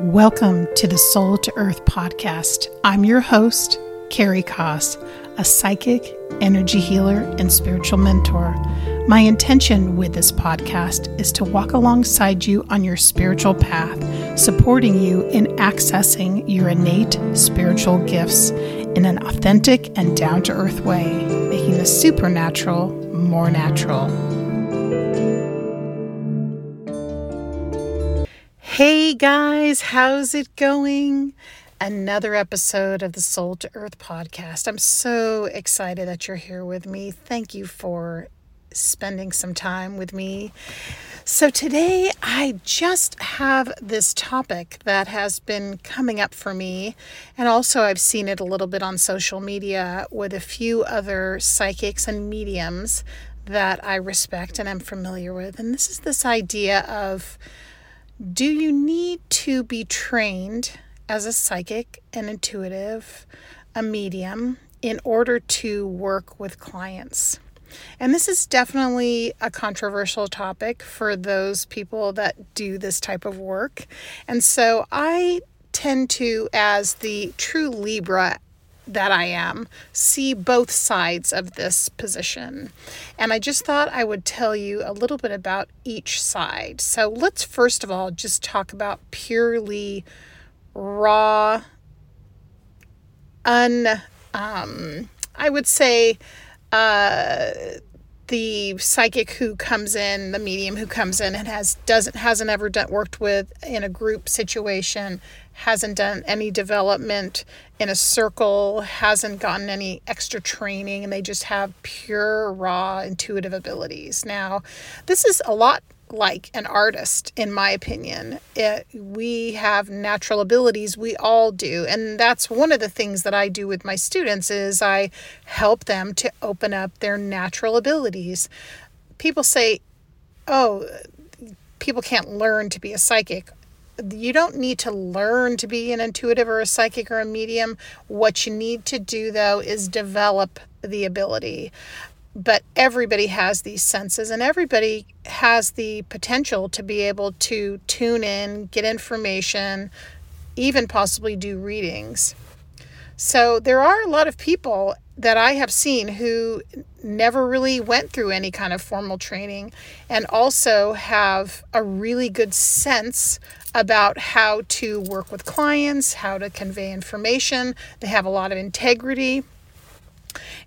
Welcome to the Soul to Earth podcast. I'm your host, Carey Koss, a psychic, energy healer, and spiritual mentor. My intention with this podcast is to walk alongside you on your spiritual path, supporting you in accessing your innate spiritual gifts in an authentic and down to earth way, making the supernatural more natural. Hey guys, how's it going? Another episode of the Soul to Earth podcast. I'm so excited that you're here with me. Thank you for spending some time with me. So, today I just have this topic that has been coming up for me, and also I've seen it a little bit on social media with a few other psychics and mediums that I respect and am familiar with. And this is this idea of do you need to be trained as a psychic, an intuitive, a medium in order to work with clients? And this is definitely a controversial topic for those people that do this type of work. And so I tend to, as the true Libra that I am see both sides of this position. And I just thought I would tell you a little bit about each side. So let's first of all just talk about purely raw, un, um, I would say, uh, the psychic who comes in, the medium who comes in and has doesn't hasn't ever done, worked with in a group situation, hasn't done any development in a circle, hasn't gotten any extra training, and they just have pure raw intuitive abilities. Now, this is a lot like an artist, in my opinion. It, we have natural abilities, we all do. And that's one of the things that I do with my students is I help them to open up their natural abilities. People say, oh, people can't learn to be a psychic. You don't need to learn to be an intuitive or a psychic or a medium. What you need to do, though, is develop the ability but everybody has these senses and everybody has the potential to be able to tune in, get information, even possibly do readings. So there are a lot of people that I have seen who never really went through any kind of formal training and also have a really good sense about how to work with clients, how to convey information. They have a lot of integrity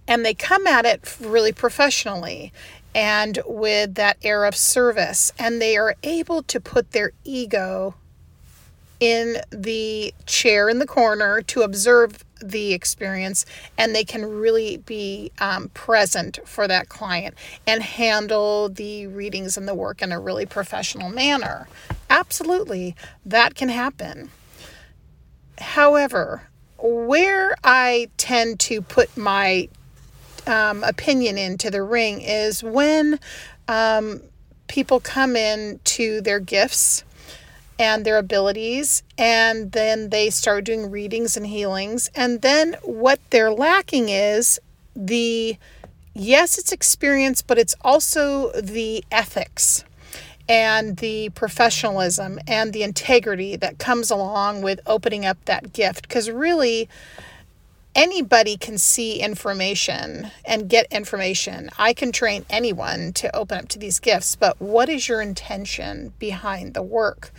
and they come at it really professionally and with that air of service. And they are able to put their ego in the chair in the corner to observe the experience. And they can really be um, present for that client and handle the readings and the work in a really professional manner. Absolutely. That can happen. However where i tend to put my um, opinion into the ring is when um, people come in to their gifts and their abilities, and then they start doing readings and healings. And then what they're lacking is the yes, it's experience, but it's also the ethics and the professionalism and the integrity that comes along with opening up that gift. Because really, anybody can see information and get information. I can train anyone to open up to these gifts, but what is your intention behind the work?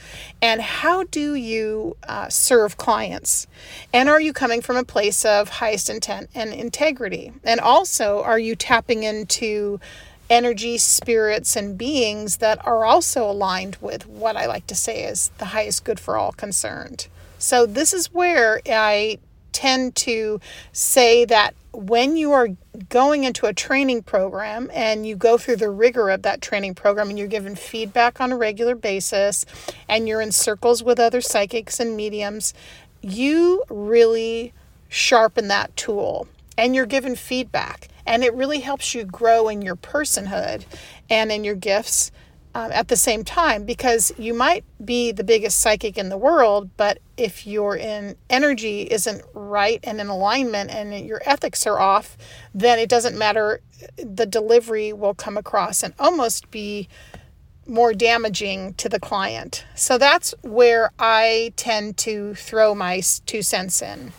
And how do you uh, serve clients? And are you coming from a place of highest intent and integrity? And also, are you tapping into energy, spirits, and beings that are also aligned with what I like to say is the highest good for all concerned? So, this is where I tend to say that when you are going into a training program and you go through the rigor of that training program and you're given feedback on a regular basis and you're in circles with other psychics and mediums, you really sharpen that tool and you're given feedback. And it really helps you grow in your personhood and in your gifts um, at the same time because you might be the biggest psychic in the world, but if your in energy isn't right and in alignment and your ethics are off, then it doesn't matter. The delivery will come across and almost be more damaging to the client. So that's where I tend to throw my two cents in.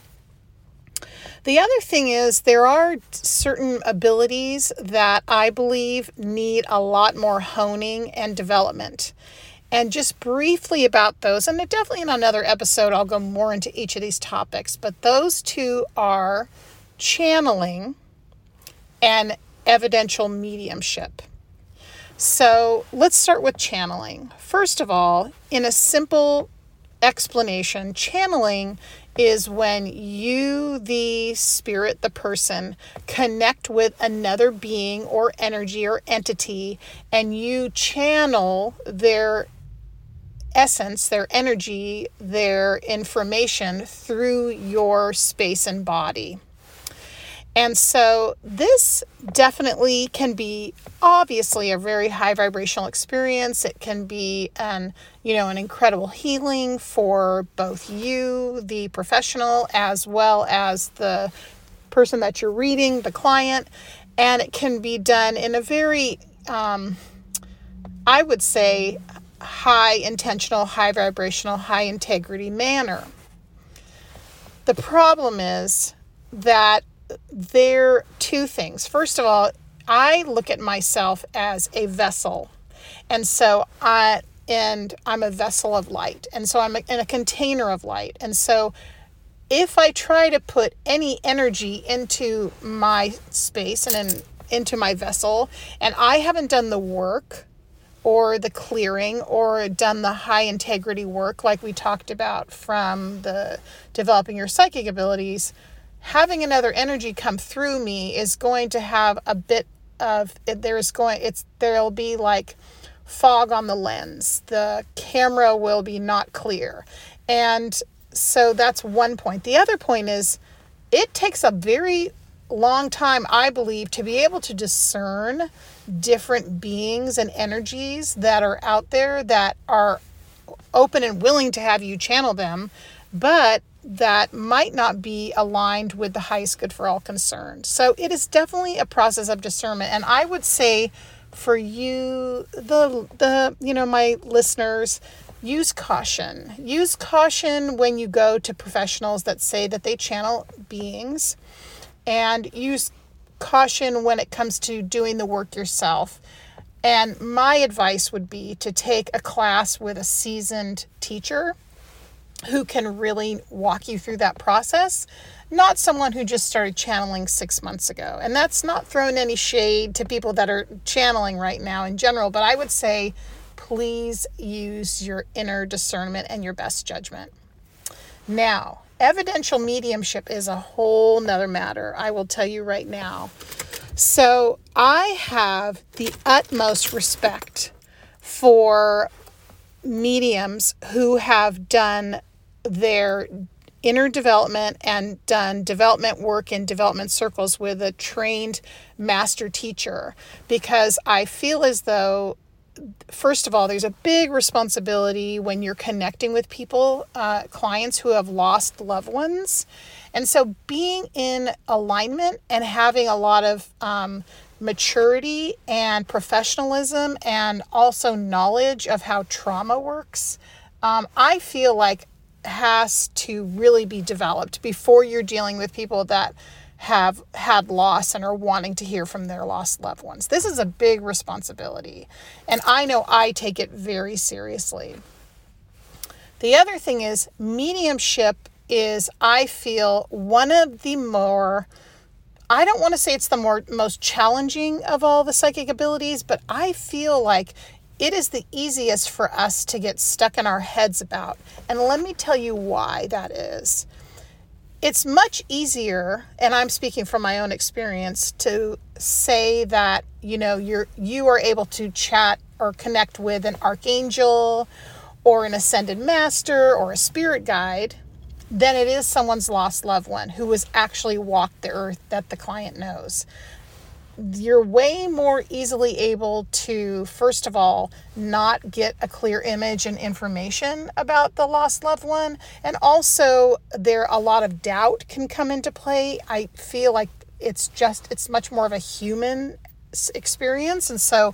The other thing is, there are certain abilities that I believe need a lot more honing and development. And just briefly about those, and definitely in another episode, I'll go more into each of these topics, but those two are channeling and evidential mediumship. So let's start with channeling. First of all, in a simple explanation, channeling is when you, the spirit, the person, connect with another being or energy or entity and you channel their essence, their energy, their information through your space and body. And so this definitely can be obviously a very high vibrational experience. It can be an, you know, an incredible healing for both you, the professional, as well as the person that you're reading, the client. And it can be done in a very, um, I would say, high intentional, high vibrational, high integrity manner. The problem is that there two things. First of all, I look at myself as a vessel. And so I and I'm a vessel of light. And so I'm in a container of light. And so if I try to put any energy into my space and in, into my vessel, and I haven't done the work or the clearing or done the high integrity work like we talked about from the developing your psychic abilities, having another energy come through me is going to have a bit of there's going it's there'll be like fog on the lens. The camera will be not clear. And so that's one point. The other point is it takes a very long time i believe to be able to discern different beings and energies that are out there that are open and willing to have you channel them. But that might not be aligned with the highest good for all concerned. So it is definitely a process of discernment. And I would say for you, the the you know, my listeners, use caution. Use caution when you go to professionals that say that they channel beings and use caution when it comes to doing the work yourself. And my advice would be to take a class with a seasoned teacher who can really walk you through that process, not someone who just started channeling six months ago. And that's not throwing any shade to people that are channeling right now in general, but I would say please use your inner discernment and your best judgment. Now, evidential mediumship is a whole nother matter. I will tell you right now. So I have the utmost respect for mediums who have done their inner development and done development work in development circles with a trained master teacher because I feel as though first of all, there's a big responsibility when you're connecting with people, uh, clients who have lost loved ones. And so being in alignment and having a lot of um, maturity and professionalism and also knowledge of how trauma works, um, I feel like has to really be developed before you're dealing with people that have had loss and are wanting to hear from their lost loved ones. This is a big responsibility, and I know I take it very seriously. The other thing is, mediumship is, I feel, one of the more I don't want to say it's the more most challenging of all the psychic abilities, but I feel like it is the easiest for us to get stuck in our heads about. And let me tell you why that is. It's much easier, and I'm speaking from my own experience, to say that, you know, you're you are able to chat or connect with an archangel or an ascended master or a spirit guide than it is someone's lost loved one who has actually walked the earth that the client knows you're way more easily able to, first of all, not get a clear image and information about the lost loved one. And also, there a lot of doubt can come into play. I feel like it's just, it's much more of a human experience. And so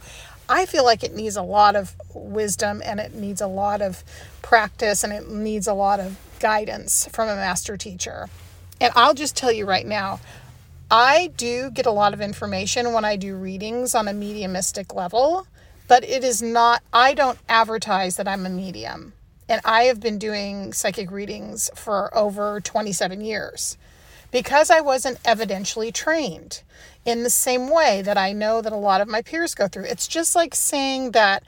I feel like it needs a lot of wisdom and it needs a lot of practice and it needs a lot of guidance from a master teacher. And I'll just tell you right now, I do get a lot of information when I do readings on a mediumistic level, but it is not, I don't advertise that I'm a medium. And I have been doing psychic readings for over 27 years because I wasn't evidentially trained in the same way that I know that a lot of my peers go through. It's just like saying that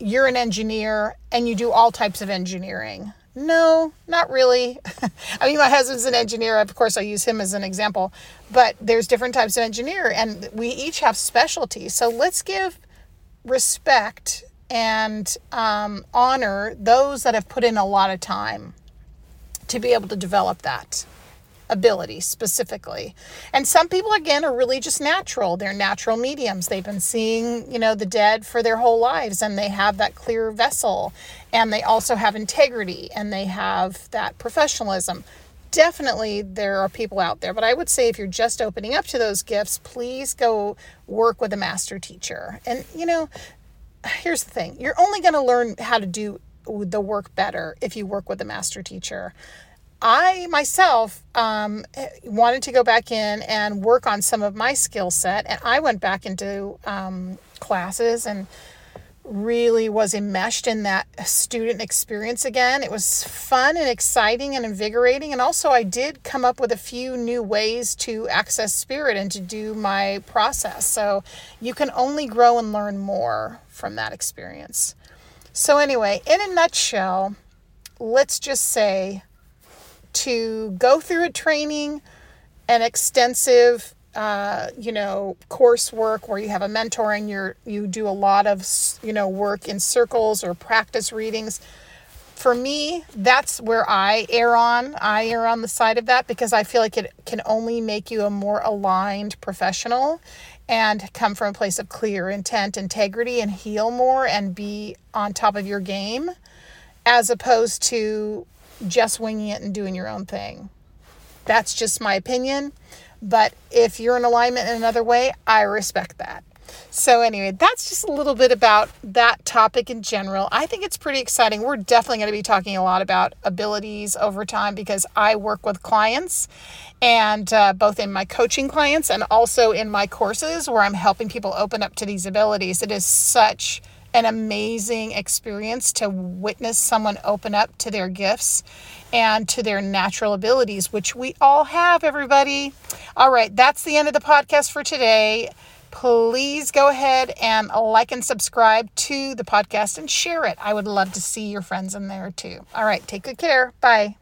you're an engineer and you do all types of engineering. No, not really. I mean, my husband's an engineer. Of course, I use him as an example, but there's different types of engineer, and we each have specialties. So let's give respect and um, honor those that have put in a lot of time to be able to develop that ability specifically. And some people again are really just natural. They're natural mediums. They've been seeing, you know, the dead for their whole lives and they have that clear vessel and they also have integrity and they have that professionalism. Definitely there are people out there, but I would say if you're just opening up to those gifts, please go work with a master teacher. And you know, here's the thing. You're only going to learn how to do the work better if you work with a master teacher. I myself um, wanted to go back in and work on some of my skill set, and I went back into um, classes and really was enmeshed in that student experience again. It was fun and exciting and invigorating, and also I did come up with a few new ways to access spirit and to do my process. So you can only grow and learn more from that experience. So, anyway, in a nutshell, let's just say to go through a training, an extensive, uh, you know, coursework where you have a mentor and you're you do a lot of you know work in circles or practice readings. For me, that's where I err on. I err on the side of that because I feel like it can only make you a more aligned professional and come from a place of clear intent, integrity, and heal more and be on top of your game as opposed to just winging it and doing your own thing. That's just my opinion. But if you're in alignment in another way, I respect that. So, anyway, that's just a little bit about that topic in general. I think it's pretty exciting. We're definitely going to be talking a lot about abilities over time because I work with clients and uh, both in my coaching clients and also in my courses where I'm helping people open up to these abilities. It is such an amazing experience to witness someone open up to their gifts and to their natural abilities, which we all have, everybody. All right, that's the end of the podcast for today. Please go ahead and like and subscribe to the podcast and share it. I would love to see your friends in there too. All right, take good care. Bye.